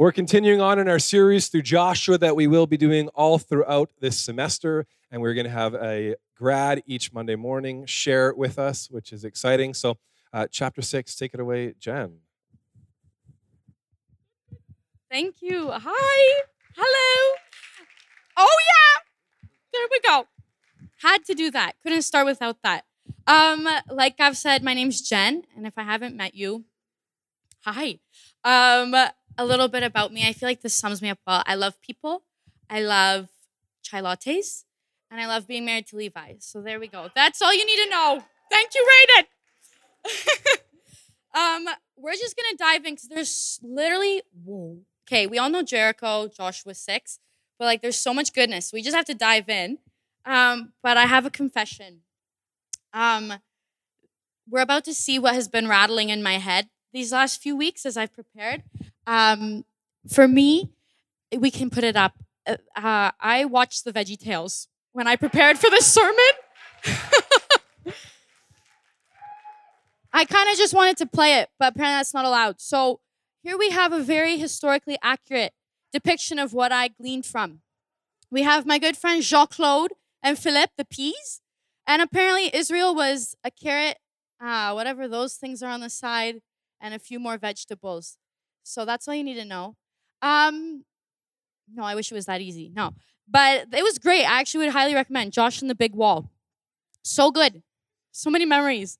We're continuing on in our series through Joshua that we will be doing all throughout this semester. And we're going to have a grad each Monday morning share it with us, which is exciting. So, uh, chapter six, take it away, Jen. Thank you. Hi. Hello. Oh, yeah. There we go. Had to do that. Couldn't start without that. Um, like I've said, my name's Jen, and if I haven't met you, hi. Um, a little bit about me. I feel like this sums me up well. I love people. I love chai lattes, and I love being married to Levi. So there we go. That's all you need to know. Thank you, Raiden. um, we're just gonna dive in because there's literally whoa. Okay, we all know Jericho, Joshua six, but like there's so much goodness. We just have to dive in. Um, but I have a confession. Um, we're about to see what has been rattling in my head these last few weeks as I've prepared. Um, for me, we can put it up. Uh, uh I watched the Veggie Tales when I prepared for this sermon. I kind of just wanted to play it, but apparently that's not allowed. So here we have a very historically accurate depiction of what I gleaned from. We have my good friend Jean Claude and Philippe, the peas. And apparently, Israel was a carrot, uh, whatever those things are on the side, and a few more vegetables. So that's all you need to know. Um, no, I wish it was that easy. No, but it was great. I actually would highly recommend Josh and the Big Wall. So good, so many memories.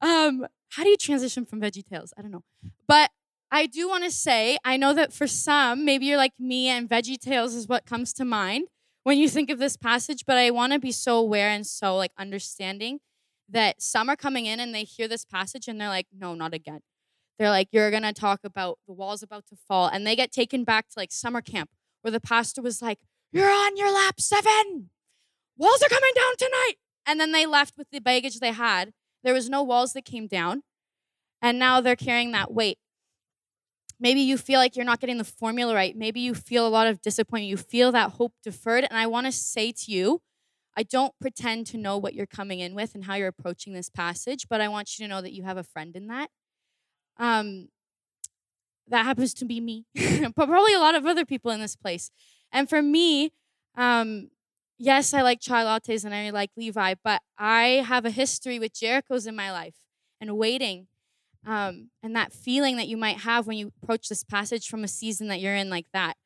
Um, how do you transition from Veggie Tales? I don't know, but I do want to say I know that for some, maybe you're like me, and Veggie Tales is what comes to mind when you think of this passage. But I want to be so aware and so like understanding that some are coming in and they hear this passage and they're like, no, not again. They're like, you're going to talk about the wall's about to fall. And they get taken back to like summer camp where the pastor was like, you're on your lap seven. Walls are coming down tonight. And then they left with the baggage they had. There was no walls that came down. And now they're carrying that weight. Maybe you feel like you're not getting the formula right. Maybe you feel a lot of disappointment. You feel that hope deferred. And I want to say to you, I don't pretend to know what you're coming in with and how you're approaching this passage, but I want you to know that you have a friend in that. Um, that happens to be me, but probably a lot of other people in this place. And for me, um, yes, I like chai lattes and I like Levi, but I have a history with Jericho's in my life and waiting. Um, and that feeling that you might have when you approach this passage from a season that you're in like that.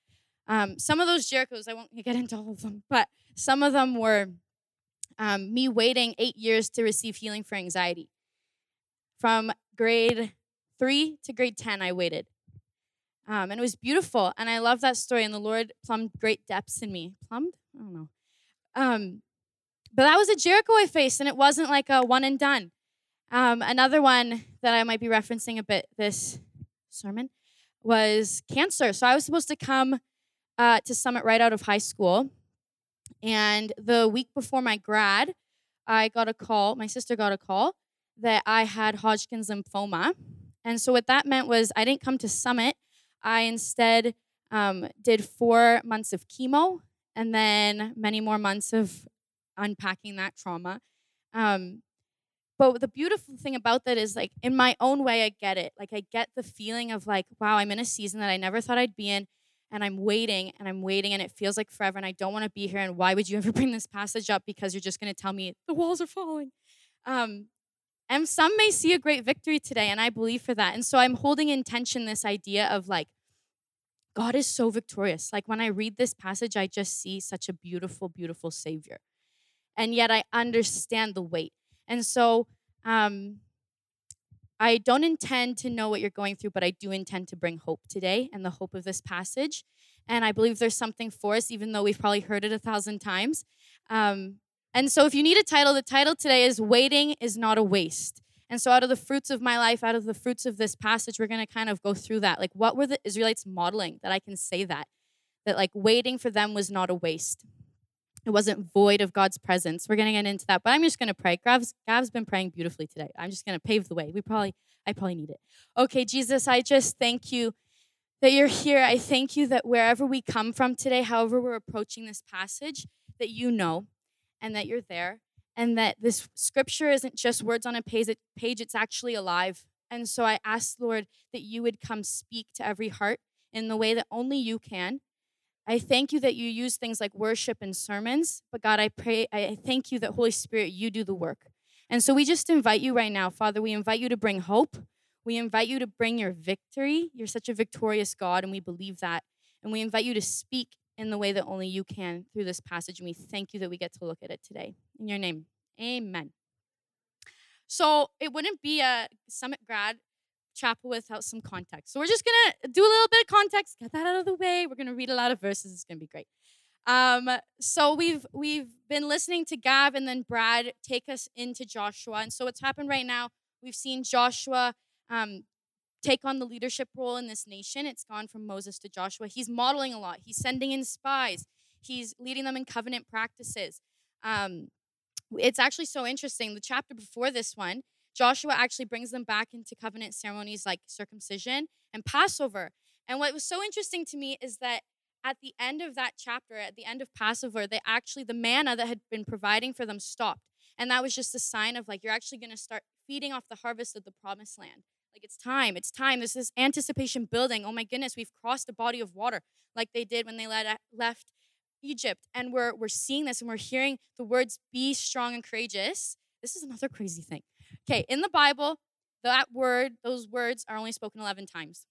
Um, some of those Jerichos, I won't get into all of them, but some of them were um, me waiting eight years to receive healing for anxiety. From grade three to grade 10, I waited. Um, and it was beautiful. And I love that story. And the Lord plumbed great depths in me. Plumbed? I don't know. Um, but that was a Jericho I faced, and it wasn't like a one and done. Um, another one that I might be referencing a bit this sermon was cancer. So I was supposed to come uh, to Summit right out of high school. And the week before my grad, I got a call, my sister got a call that I had Hodgkin's lymphoma. And so what that meant was I didn't come to Summit. I instead um, did four months of chemo and then many more months of unpacking that trauma. Um, but the beautiful thing about that is like in my own way, I get it. Like I get the feeling of like, wow, I'm in a season that I never thought I'd be in and I'm waiting and I'm waiting and it feels like forever and I don't want to be here. And why would you ever bring this passage up? Because you're just going to tell me the walls are falling. Um, and some may see a great victory today, and I believe for that. And so I'm holding in tension this idea of like, God is so victorious. Like when I read this passage, I just see such a beautiful, beautiful Savior. And yet I understand the weight. And so um, I don't intend to know what you're going through, but I do intend to bring hope today and the hope of this passage. And I believe there's something for us, even though we've probably heard it a thousand times. Um, and so, if you need a title, the title today is Waiting is Not a Waste. And so, out of the fruits of my life, out of the fruits of this passage, we're going to kind of go through that. Like, what were the Israelites modeling that I can say that? That, like, waiting for them was not a waste. It wasn't void of God's presence. We're going to get into that, but I'm just going to pray. Gav's, Gav's been praying beautifully today. I'm just going to pave the way. We probably, I probably need it. Okay, Jesus, I just thank you that you're here. I thank you that wherever we come from today, however we're approaching this passage, that you know and that you're there and that this scripture isn't just words on a page, it's actually alive. And so I ask, Lord, that you would come speak to every heart in the way that only you can. I thank you that you use things like worship and sermons, but God, I pray, I thank you that Holy Spirit, you do the work. And so we just invite you right now, Father, we invite you to bring hope. We invite you to bring your victory. You're such a victorious God, and we believe that. And we invite you to speak in the way that only you can through this passage. And we thank you that we get to look at it today. In your name, amen. So it wouldn't be a Summit grad chapel without some context. So we're just going to do a little bit of context, get that out of the way. We're going to read a lot of verses. It's going to be great. Um, so we've we've been listening to Gav and then Brad take us into Joshua. And so what's happened right now, we've seen Joshua um, take on the leadership role in this nation. It's gone from Moses to Joshua. He's modeling a lot. He's sending in spies. He's leading them in covenant practices. Um, it's actually so interesting. The chapter before this one, Joshua actually brings them back into covenant ceremonies like circumcision and Passover. And what was so interesting to me is that at the end of that chapter, at the end of Passover, they actually, the manna that had been providing for them stopped. And that was just a sign of like, you're actually going to start feeding off the harvest of the promised land. Like, it's time, it's time. There's This is anticipation building. Oh my goodness, we've crossed a body of water like they did when they uh, left Egypt. And we're, we're seeing this and we're hearing the words, be strong and courageous. This is another crazy thing. Okay, in the Bible, that word, those words are only spoken 11 times.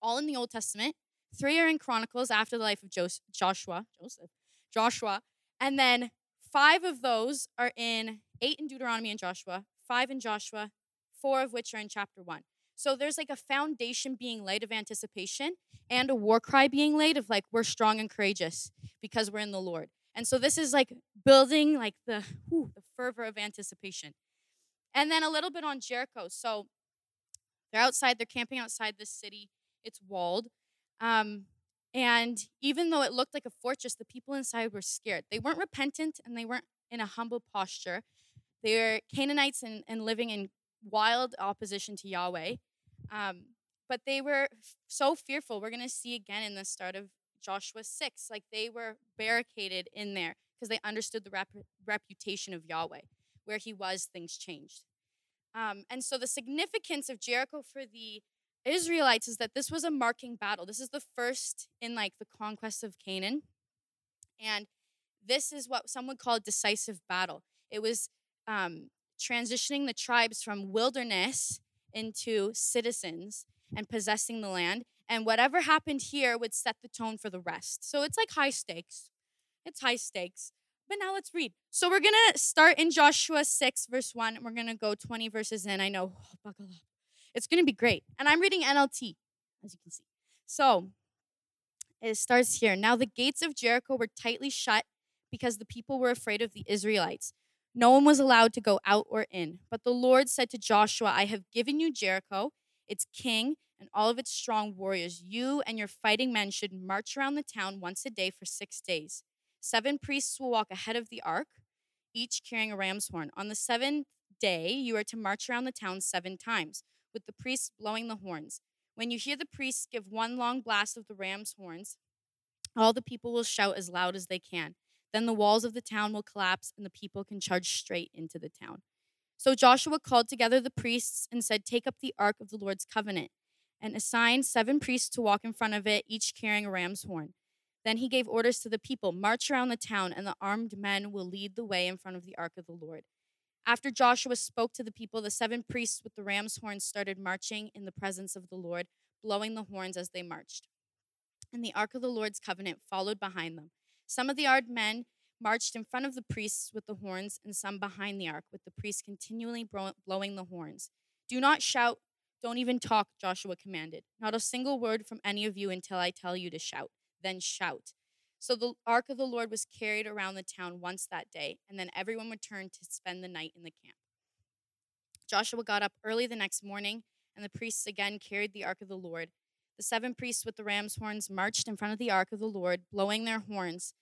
All in the Old Testament. Three are in Chronicles after the life of Joshua, Joseph, Joshua, and then five of those are in eight in Deuteronomy and Joshua, five in Joshua, four of which are in chapter one. So there's like a foundation being laid of anticipation and a war cry being laid of like we're strong and courageous because we're in the Lord. And so this is like building like the whew, the fervor of anticipation. And then a little bit on Jericho. So they're outside, they're camping outside this city. It's walled. Um, and even though it looked like a fortress, the people inside were scared. They weren't repentant and they weren't in a humble posture. They were Canaanites and, and living in wild opposition to Yahweh. Um, but they were so fearful. We're going to see again in the start of Joshua 6. Like they were barricaded in there because they understood the rep- reputation of Yahweh. Where he was, things changed. Um, and so the significance of Jericho for the Israelites is that this was a marking battle. This is the first in like the conquest of Canaan. And this is what some would call a decisive battle. It was um, transitioning the tribes from wilderness into citizens and possessing the land. And whatever happened here would set the tone for the rest. So it's like high stakes. It's high stakes. But now let's read. So we're going to start in Joshua 6, verse 1, and we're going to go 20 verses in. I know, oh, buckle up. It's going to be great. And I'm reading NLT, as you can see. So it starts here. Now the gates of Jericho were tightly shut because the people were afraid of the Israelites. No one was allowed to go out or in. But the Lord said to Joshua, I have given you Jericho, its king, and all of its strong warriors. You and your fighting men should march around the town once a day for six days. Seven priests will walk ahead of the ark, each carrying a ram's horn. On the seventh day, you are to march around the town seven times with the priests blowing the horns. When you hear the priests give one long blast of the ram's horns, all the people will shout as loud as they can. Then the walls of the town will collapse and the people can charge straight into the town. So Joshua called together the priests and said, Take up the ark of the Lord's covenant, and assign seven priests to walk in front of it, each carrying a ram's horn. Then he gave orders to the people March around the town, and the armed men will lead the way in front of the ark of the Lord. After Joshua spoke to the people, the seven priests with the ram's horns started marching in the presence of the Lord, blowing the horns as they marched. And the ark of the Lord's covenant followed behind them. Some of the armed men marched in front of the priests with the horns, and some behind the ark, with the priests continually blowing the horns. Do not shout, don't even talk, Joshua commanded. Not a single word from any of you until I tell you to shout. Then shout. So the ark of the Lord was carried around the town once that day, and then everyone returned to spend the night in the camp. Joshua got up early the next morning, and the priests again carried the ark of the Lord. The seven priests with the ram's horns marched in front of the ark of the Lord, blowing their horns.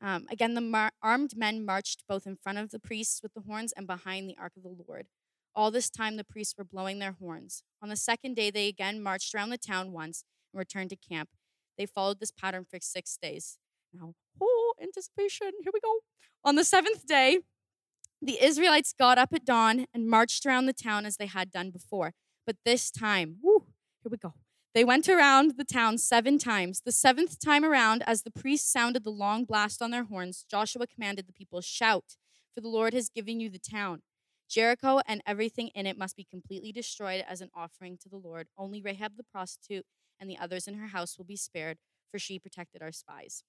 Um, again, the mar- armed men marched both in front of the priests with the horns and behind the ark of the Lord. All this time, the priests were blowing their horns. On the second day, they again marched around the town once and returned to camp. They followed this pattern for six days. Now, oh, anticipation, here we go. On the seventh day, the Israelites got up at dawn and marched around the town as they had done before. But this time, whoo, here we go. They went around the town seven times. The seventh time around, as the priests sounded the long blast on their horns, Joshua commanded the people, Shout, for the Lord has given you the town. Jericho and everything in it must be completely destroyed as an offering to the Lord. Only Rahab the prostitute and the others in her house will be spared, for she protected our spies.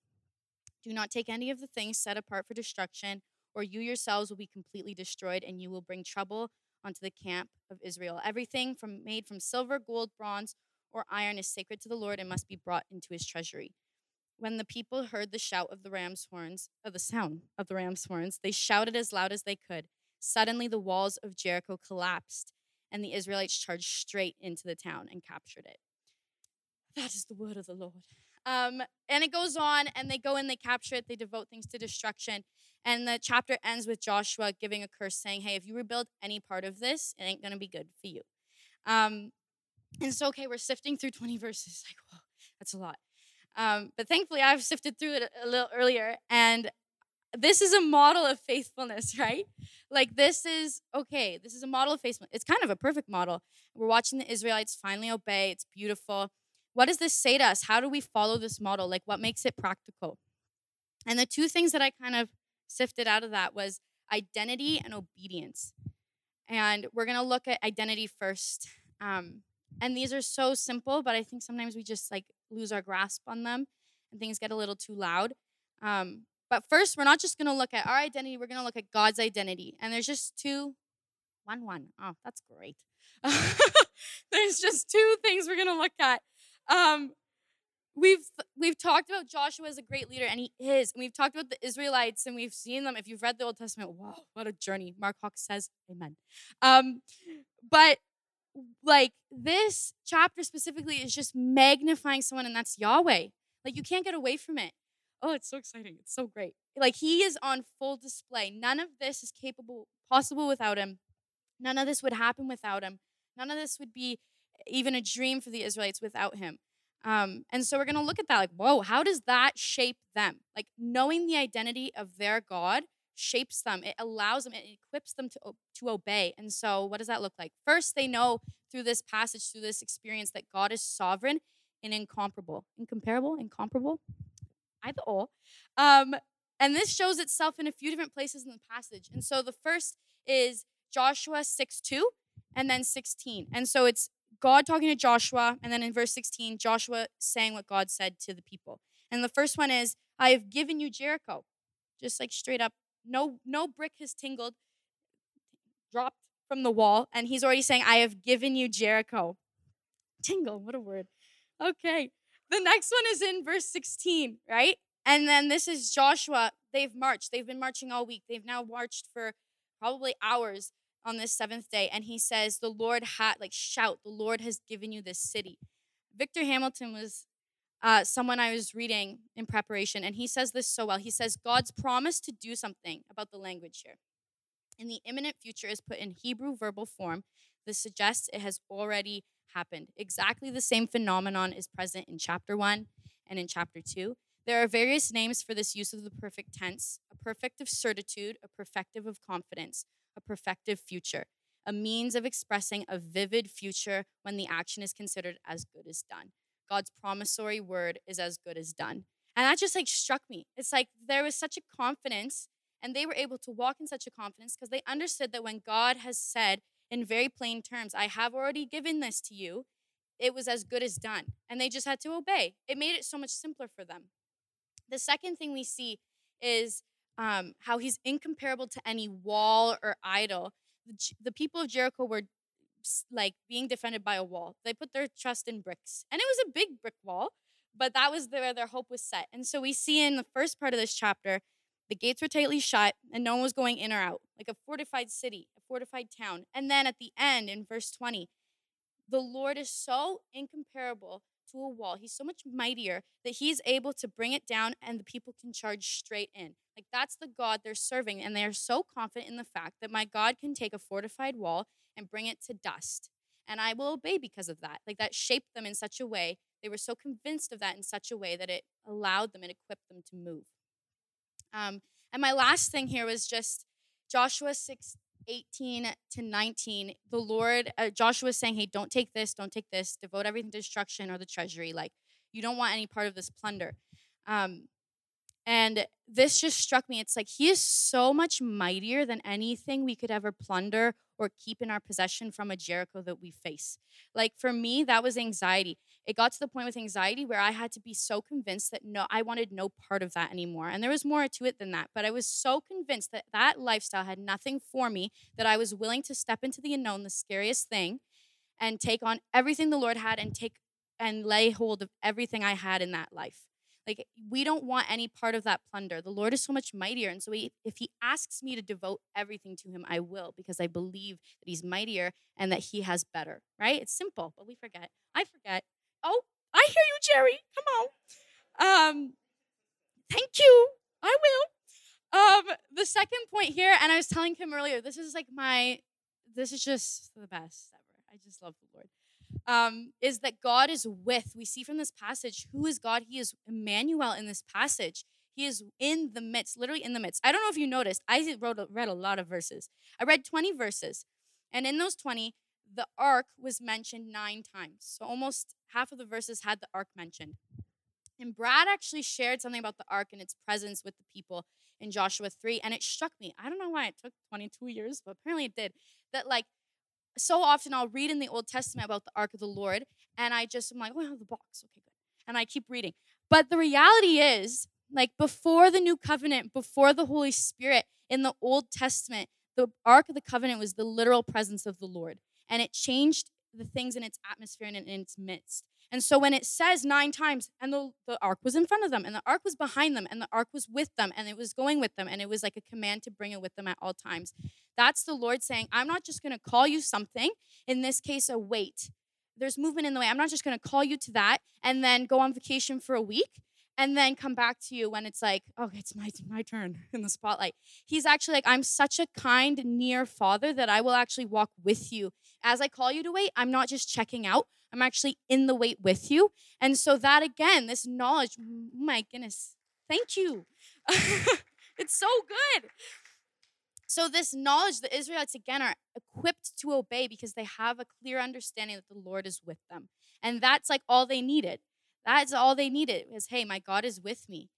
Do not take any of the things set apart for destruction, or you yourselves will be completely destroyed, and you will bring trouble onto the camp of Israel. Everything from made from silver, gold, bronze, or iron is sacred to the Lord and must be brought into his treasury. When the people heard the shout of the ram's horns, of the sound of the ram's horns, they shouted as loud as they could. Suddenly the walls of Jericho collapsed, and the Israelites charged straight into the town and captured it. That is the word of the Lord. Um, and it goes on, and they go in, they capture it, they devote things to destruction. And the chapter ends with Joshua giving a curse, saying, Hey, if you rebuild any part of this, it ain't going to be good for you. Um, and so, okay, we're sifting through 20 verses. Like, whoa, that's a lot. Um, but thankfully, I've sifted through it a little earlier, and this is a model of faithfulness, right? Like, this is okay, this is a model of faithfulness. It's kind of a perfect model. We're watching the Israelites finally obey, it's beautiful. What does this say to us? How do we follow this model? Like, what makes it practical? And the two things that I kind of sifted out of that was identity and obedience. And we're going to look at identity first. Um, and these are so simple, but I think sometimes we just like lose our grasp on them and things get a little too loud. Um, but first, we're not just going to look at our identity, we're going to look at God's identity. And there's just two, one, one. Oh, that's great. there's just two things we're going to look at. Um, we've we've talked about Joshua as a great leader, and he is. And we've talked about the Israelites, and we've seen them. If you've read the Old Testament, wow, what a journey! Mark Hawks says, "Amen." Um, but like this chapter specifically is just magnifying someone, and that's Yahweh. Like you can't get away from it. Oh, it's so exciting. It's so great. Like he is on full display. None of this is capable possible without him. None of this would happen without him. None of this would be even a dream for the Israelites without him. Um, and so we're going to look at that like, whoa, how does that shape them? Like knowing the identity of their God shapes them. It allows them, it equips them to, to obey. And so, what does that look like? First, they know through this passage, through this experience, that God is sovereign and incomparable. Incomparable? Incomparable? Either or. Um, and this shows itself in a few different places in the passage. And so, the first is Joshua 6 2 and then 16. And so, it's God talking to Joshua, and then in verse 16, Joshua saying what God said to the people. And the first one is, I have given you Jericho. Just like straight up no, no brick has tingled, dropped from the wall, and he's already saying, I have given you Jericho. Tingle, what a word. Okay. The next one is in verse 16, right? And then this is Joshua. They've marched. They've been marching all week. They've now marched for probably hours on this seventh day. And he says, The Lord had, like, shout, the Lord has given you this city. Victor Hamilton was uh, someone I was reading in preparation, and he says this so well. He says, God's promise to do something about the language here in the imminent future is put in Hebrew verbal form. This suggests it has already happened. Exactly the same phenomenon is present in chapter 1 and in chapter 2. There are various names for this use of the perfect tense a perfective certitude, a perfective of confidence, a perfective future, a means of expressing a vivid future when the action is considered as good as done. God's promissory word is as good as done. And that just like struck me. It's like there was such a confidence, and they were able to walk in such a confidence because they understood that when God has said in very plain terms, I have already given this to you, it was as good as done. And they just had to obey. It made it so much simpler for them. The second thing we see is um, how he's incomparable to any wall or idol. The, the people of Jericho were like being defended by a wall. They put their trust in bricks. And it was a big brick wall, but that was where their hope was set. And so we see in the first part of this chapter, the gates were tightly shut and no one was going in or out, like a fortified city, a fortified town. And then at the end, in verse 20, the Lord is so incomparable to a wall. He's so much mightier that he's able to bring it down and the people can charge straight in. Like that's the God they're serving. And they are so confident in the fact that my God can take a fortified wall and bring it to dust. And I will obey because of that. Like that shaped them in such a way. They were so convinced of that in such a way that it allowed them and equipped them to move. Um, and my last thing here was just Joshua 6 18 to 19, the Lord, uh, Joshua was saying, hey, don't take this, don't take this, devote everything to destruction or the treasury. Like, you don't want any part of this plunder. Um, and this just struck me. It's like he is so much mightier than anything we could ever plunder or keep in our possession from a Jericho that we face. Like for me, that was anxiety. It got to the point with anxiety where I had to be so convinced that no, I wanted no part of that anymore. And there was more to it than that. But I was so convinced that that lifestyle had nothing for me that I was willing to step into the unknown, the scariest thing, and take on everything the Lord had and take and lay hold of everything I had in that life. Like, we don't want any part of that plunder. The Lord is so much mightier. And so, he, if He asks me to devote everything to Him, I will because I believe that He's mightier and that He has better, right? It's simple, but we forget. I forget. Oh, I hear you, Jerry. Come on. Um, thank you. I will. Um, the second point here, and I was telling him earlier, this is like my, this is just the best ever. I just love the Lord um, is that God is with. We see from this passage who is God. He is Emmanuel in this passage. He is in the midst, literally in the midst. I don't know if you noticed. I wrote, read a lot of verses. I read 20 verses, and in those 20, the ark was mentioned nine times. So almost half of the verses had the ark mentioned. And Brad actually shared something about the ark and its presence with the people in Joshua 3. And it struck me. I don't know why it took 22 years, but apparently it did. That, like, so often I'll read in the Old Testament about the ark of the Lord, and I just am like, oh, the box. Okay, good. And I keep reading. But the reality is, like before the new covenant, before the Holy Spirit in the Old Testament, the Ark of the Covenant was the literal presence of the Lord. And it changed the things in its atmosphere and in its midst. And so when it says nine times, and the, the ark was in front of them, and the ark was behind them, and the ark was with them, and it was going with them, and it was like a command to bring it with them at all times. That's the Lord saying, I'm not just gonna call you something, in this case, a weight. There's movement in the way. I'm not just gonna call you to that and then go on vacation for a week and then come back to you when it's like, oh, it's my my turn in the spotlight. He's actually like, I'm such a kind, near father that I will actually walk with you. As I call you to wait, I'm not just checking out. I'm actually in the wait with you. And so that again, this knowledge, my goodness, thank you. it's so good. So this knowledge, the Israelites again are equipped to obey because they have a clear understanding that the Lord is with them. And that's like all they needed. That's all they needed is, hey, my God is with me.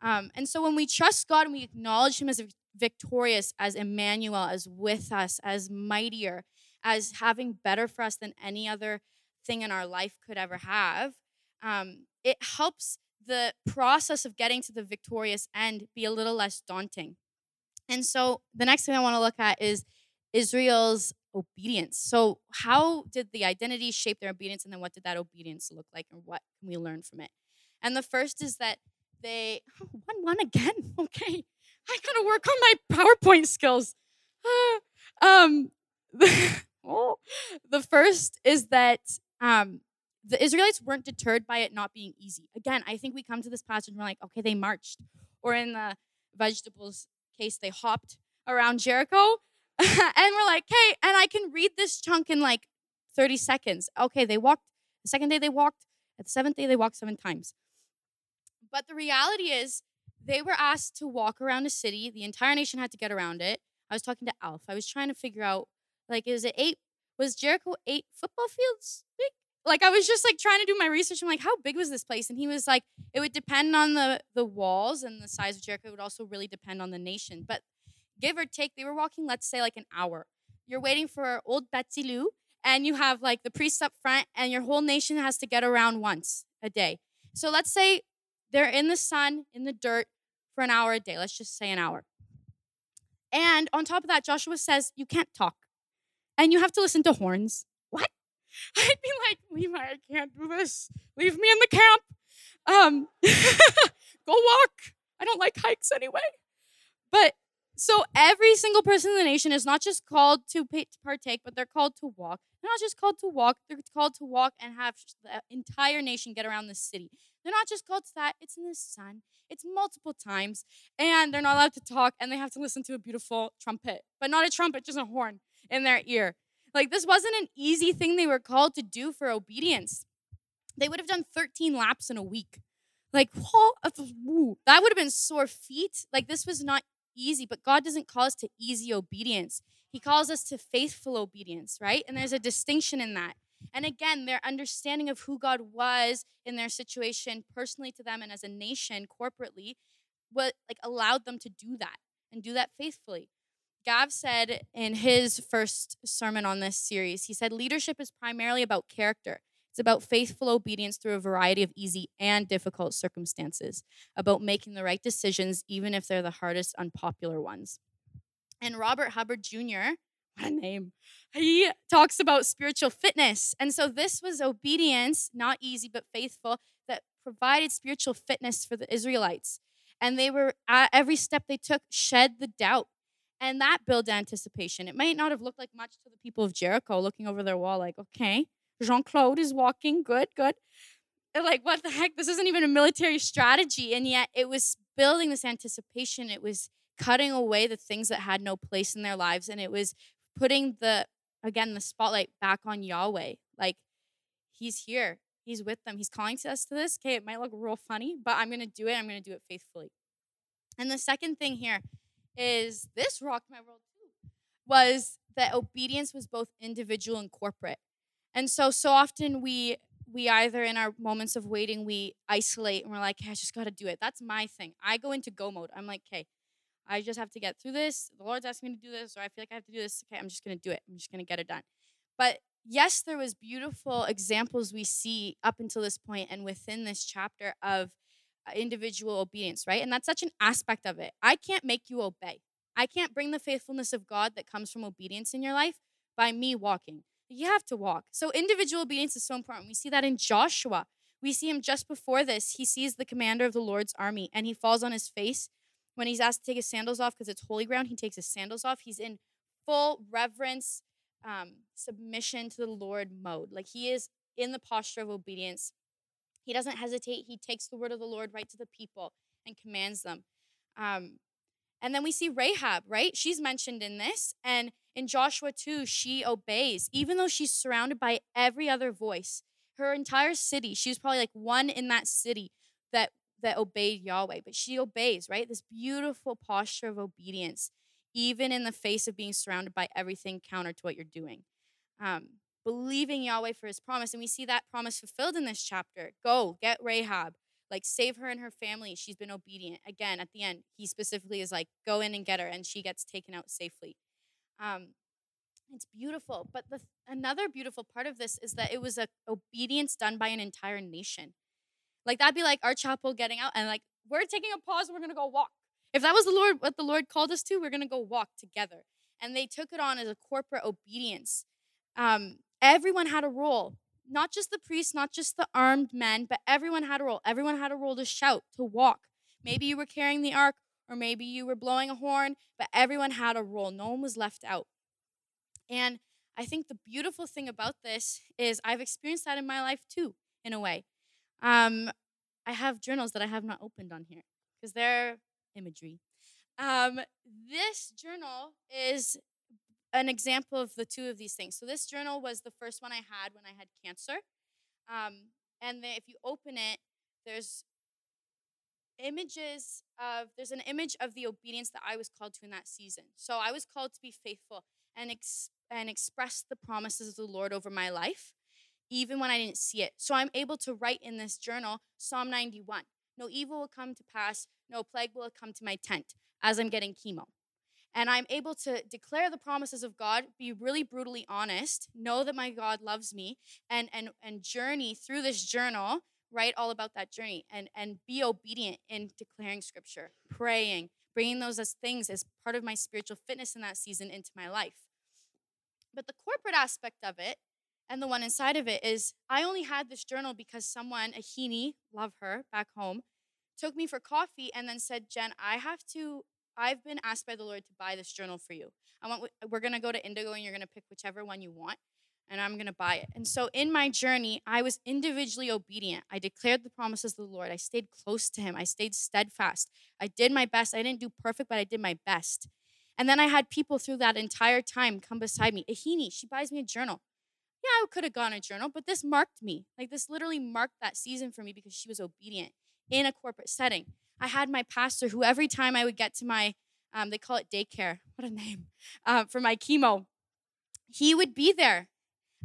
Um, and so when we trust God and we acknowledge Him as victorious, as Emmanuel, as with us, as mightier, as having better for us than any other thing in our life could ever have, um, it helps the process of getting to the victorious end be a little less daunting. And so the next thing I want to look at is Israel's obedience. So, how did the identity shape their obedience, and then what did that obedience look like, and what can we learn from it? And the first is that they oh, one one again. Okay, I gotta work on my PowerPoint skills. um, oh, the first is that um, the Israelites weren't deterred by it not being easy. Again, I think we come to this passage and we're like, okay, they marched, or in the vegetables case, they hopped around Jericho and we're like, okay, and I can read this chunk in like 30 seconds. Okay, they walked, the second day they walked, at the seventh day they walked seven times. But the reality is, they were asked to walk around a city. The entire nation had to get around it. I was talking to Alf. I was trying to figure out, like, is it eight? Was Jericho eight football fields big? Like, I was just like trying to do my research. I'm like, how big was this place? And he was like, it would depend on the the walls and the size of Jericho. It would also really depend on the nation. But give or take, they were walking, let's say, like an hour. You're waiting for old Betsy Lou, and you have like the priest up front, and your whole nation has to get around once a day. So let's say they're in the sun, in the dirt for an hour a day. Let's just say an hour. And on top of that, Joshua says, You can't talk. And you have to listen to horns. What? I'd be like, Levi, I can't do this. Leave me in the camp. Um, go walk. I don't like hikes anyway. But so every single person in the nation is not just called to partake, but they're called to walk. They're not just called to walk, they're called to walk and have the entire nation get around the city. They're not just called to that, it's in the sun. It's multiple times. And they're not allowed to talk and they have to listen to a beautiful trumpet, but not a trumpet, just a horn in their ear. Like this wasn't an easy thing they were called to do for obedience. They would have done 13 laps in a week. Like, whoa, that would have been sore feet. Like, this was not easy, but God doesn't call us to easy obedience. He calls us to faithful obedience, right? And there's a distinction in that. And again, their understanding of who God was in their situation, personally to them and as a nation, corporately, what like allowed them to do that and do that faithfully. Gav said in his first sermon on this series, he said, leadership is primarily about character. It's about faithful obedience through a variety of easy and difficult circumstances, about making the right decisions, even if they're the hardest, unpopular ones. And Robert Hubbard Jr., what a name, he talks about spiritual fitness. And so this was obedience, not easy, but faithful, that provided spiritual fitness for the Israelites. And they were, at every step they took, shed the doubt. And that built anticipation. It might not have looked like much to the people of Jericho looking over their wall, like, okay, Jean Claude is walking. Good, good. They're like, what the heck? This isn't even a military strategy. And yet it was building this anticipation. It was cutting away the things that had no place in their lives. And it was putting the, again, the spotlight back on Yahweh. Like, He's here. He's with them. He's calling to us to this. Okay, it might look real funny, but I'm going to do it. I'm going to do it faithfully. And the second thing here is this rocked my world too, was that obedience was both individual and corporate. And so so often we we either in our moments of waiting we isolate and we're like, hey, I just got to do it. That's my thing. I go into go mode. I'm like, okay, I just have to get through this. The Lord's asking me to do this, or I feel like I have to do this. Okay, I'm just gonna do it. I'm just gonna get it done. But yes, there was beautiful examples we see up until this point and within this chapter of individual obedience, right? And that's such an aspect of it. I can't make you obey. I can't bring the faithfulness of God that comes from obedience in your life by me walking. You have to walk. So individual obedience is so important. We see that in Joshua. We see him just before this. He sees the commander of the Lord's army and he falls on his face when he's asked to take his sandals off because it's holy ground. He takes his sandals off. He's in full reverence, um, submission to the Lord mode. Like he is in the posture of obedience. He doesn't hesitate. He takes the word of the Lord right to the people and commands them. Um, and then we see Rahab, right? She's mentioned in this. And in Joshua 2, she obeys, even though she's surrounded by every other voice. Her entire city, she was probably like one in that city that that obeyed Yahweh, but she obeys, right? This beautiful posture of obedience, even in the face of being surrounded by everything counter to what you're doing. Um, believing Yahweh for his promise. And we see that promise fulfilled in this chapter. Go, get Rahab, like save her and her family. She's been obedient. Again, at the end, he specifically is like, go in and get her, and she gets taken out safely. Um, it's beautiful. But the, another beautiful part of this is that it was a obedience done by an entire nation. Like that'd be like our chapel getting out and like, we're taking a pause, we're gonna go walk. If that was the Lord, what the Lord called us to, we're gonna go walk together. And they took it on as a corporate obedience. Um, everyone had a role, not just the priests, not just the armed men, but everyone had a role. Everyone had a role to shout, to walk. Maybe you were carrying the ark, or maybe you were blowing a horn, but everyone had a role. No one was left out. And I think the beautiful thing about this is I've experienced that in my life too, in a way. Um, I have journals that I have not opened on here because they're imagery. Um, this journal is an example of the two of these things. So this journal was the first one I had when I had cancer. Um, and then if you open it, there's images of there's an image of the obedience that I was called to in that season. So I was called to be faithful and ex- and express the promises of the Lord over my life even when I didn't see it. So I'm able to write in this journal Psalm 91. No evil will come to pass, no plague will come to my tent as I'm getting chemo. And I'm able to declare the promises of God, be really brutally honest, know that my God loves me, and and and journey through this journal, write all about that journey, and and be obedient in declaring Scripture, praying, bringing those as things as part of my spiritual fitness in that season into my life. But the corporate aspect of it and the one inside of it is I only had this journal because someone, a Heaney, love her back home, took me for coffee and then said, Jen, I have to, I've been asked by the Lord to buy this journal for you. I want, we're gonna go to Indigo and you're gonna pick whichever one you want and I'm gonna buy it. And so in my journey, I was individually obedient. I declared the promises of the Lord. I stayed close to Him. I stayed steadfast. I did my best. I didn't do perfect, but I did my best. And then I had people through that entire time come beside me. Ahini, she buys me a journal yeah, I could have gone a journal, but this marked me. Like this literally marked that season for me because she was obedient in a corporate setting. I had my pastor who every time I would get to my Um, they call it daycare. What a name uh, for my chemo. He would be there,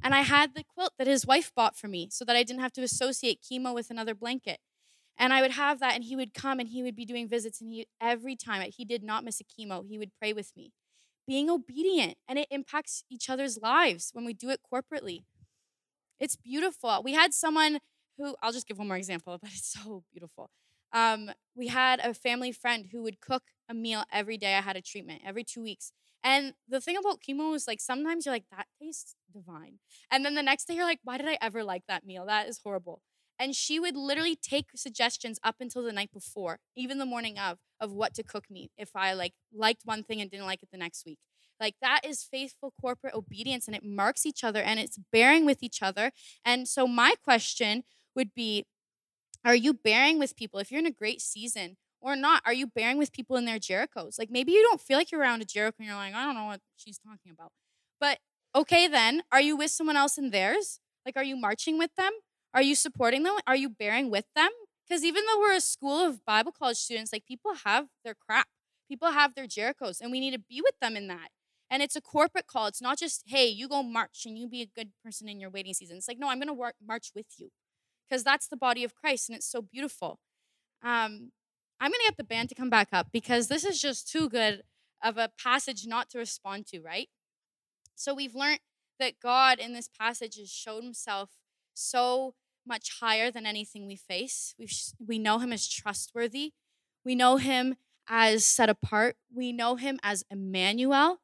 and I had the quilt that his wife bought for me, so that I didn't have to associate chemo with another blanket. And I would have that, and he would come and he would be doing visits, and he every time he did not miss a chemo, he would pray with me. Being obedient, and it impacts each other's lives when we do it corporately. It's beautiful. We had someone who I'll just give one more example, but it's so beautiful. Um, we had a family friend who would cook a meal every day I had a treatment, every two weeks. And the thing about chemo is like sometimes you're like, that tastes divine. And then the next day you're like, why did I ever like that meal? That is horrible. And she would literally take suggestions up until the night before, even the morning of, of what to cook me if I like liked one thing and didn't like it the next week. Like that is faithful corporate obedience and it marks each other and it's bearing with each other. And so my question would be are you bearing with people if you're in a great season or not? Are you bearing with people in their Jerichos? Like maybe you don't feel like you're around a Jericho and you're like, I don't know what she's talking about. But okay, then, are you with someone else in theirs? Like, are you marching with them? Are you supporting them? Are you bearing with them? Because even though we're a school of Bible college students, like people have their crap, people have their Jerichos, and we need to be with them in that. And it's a corporate call. It's not just, hey, you go march and you be a good person in your waiting season. It's like, no, I'm going to march with you because that's the body of Christ and it's so beautiful. Um, I'm going to get the band to come back up because this is just too good of a passage not to respond to, right? So we've learned that God in this passage has showed himself so much higher than anything we face. we we know him as trustworthy. We know him as set apart. We know him as Emmanuel.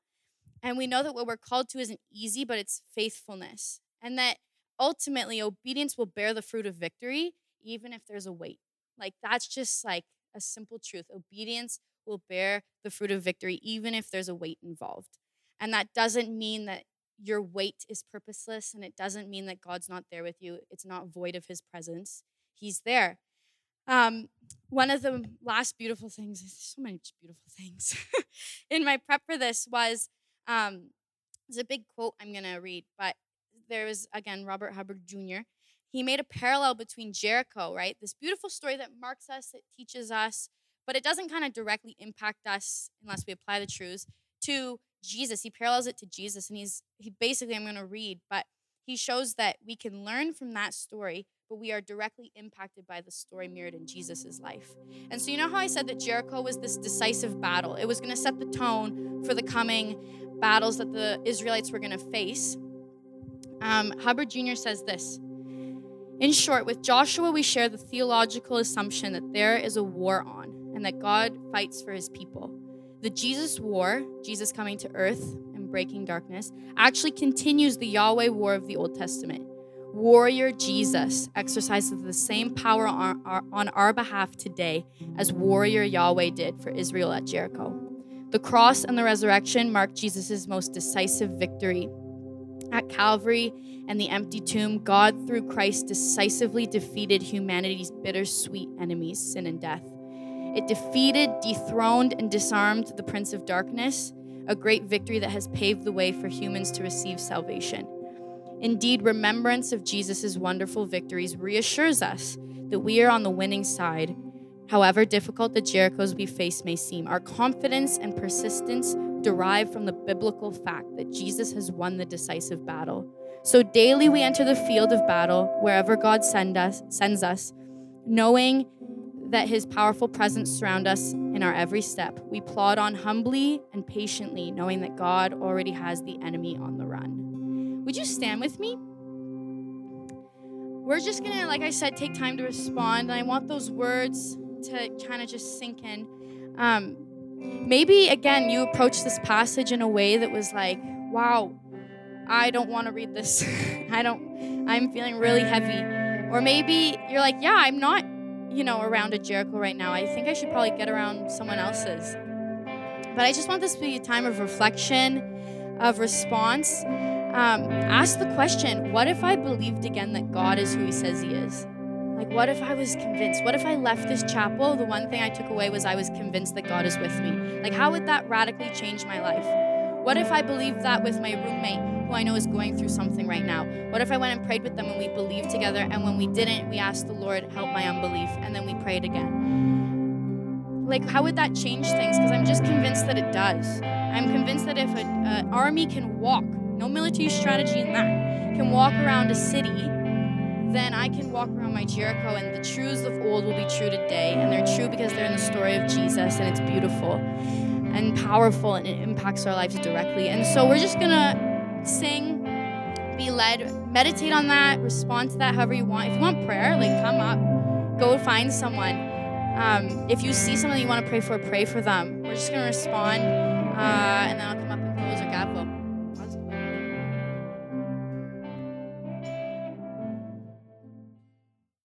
And we know that what we're called to isn't easy, but it's faithfulness. And that ultimately obedience will bear the fruit of victory, even if there's a wait. Like that's just like a simple truth. Obedience will bear the fruit of victory, even if there's a wait involved. And that doesn't mean that your wait is purposeless, and it doesn't mean that God's not there with you. It's not void of his presence. He's there. Um, one of the last beautiful things, so many beautiful things in my prep for this was um, there's a big quote I'm going to read, but there was, again, Robert Hubbard Jr. He made a parallel between Jericho, right? This beautiful story that marks us, it teaches us, but it doesn't kind of directly impact us unless we apply the truths to Jesus. He parallels it to Jesus, and he's he basically I'm going to read, but he shows that we can learn from that story, but we are directly impacted by the story mirrored in Jesus' life. And so you know how I said that Jericho was this decisive battle. It was going to set the tone for the coming battles that the Israelites were going to face. Um, Hubbard Jr. says this In short, with Joshua, we share the theological assumption that there is a war on and that God fights for his people. The Jesus war, Jesus coming to earth and breaking darkness, actually continues the Yahweh war of the Old Testament. Warrior Jesus exercises the same power on our, on our behalf today as warrior Yahweh did for Israel at Jericho. The cross and the resurrection mark Jesus' most decisive victory at Calvary and the empty tomb, God, through Christ, decisively defeated humanity's bittersweet enemies, sin and death. It defeated, dethroned, and disarmed the Prince of Darkness, a great victory that has paved the way for humans to receive salvation. Indeed, remembrance of Jesus' wonderful victories reassures us that we are on the winning side. However difficult the Jerichos we face may seem, our confidence and persistence derive from the biblical fact that Jesus has won the decisive battle. So daily we enter the field of battle wherever God send us, sends us, knowing that his powerful presence surround us in our every step. We plod on humbly and patiently, knowing that God already has the enemy on the run. Would you stand with me? We're just gonna, like I said, take time to respond. And I want those words to kind of just sink in. Um, Maybe, again, you approach this passage in a way that was like, wow, I don't want to read this. I don't, I'm feeling really heavy. Or maybe you're like, yeah, I'm not, you know, around a Jericho right now. I think I should probably get around someone else's. But I just want this to be a time of reflection, of response. Um, ask the question what if I believed again that God is who He says He is? Like, what if I was convinced? What if I left this chapel? The one thing I took away was I was convinced that God is with me. Like, how would that radically change my life? What if I believed that with my roommate, who I know is going through something right now? What if I went and prayed with them and we believed together, and when we didn't, we asked the Lord, help my unbelief, and then we prayed again? like how would that change things? Because I'm just convinced that it does. I'm convinced that if an army can walk, no military strategy in that, can walk around a city, then I can walk around my Jericho and the truths of old will be true today. And they're true because they're in the story of Jesus and it's beautiful and powerful and it impacts our lives directly. And so we're just gonna sing, be led, meditate on that, respond to that however you want. If you want prayer, like come up, go find someone. Um, if you see someone you want to pray for, pray for them. We're just gonna respond, uh, and then I'll come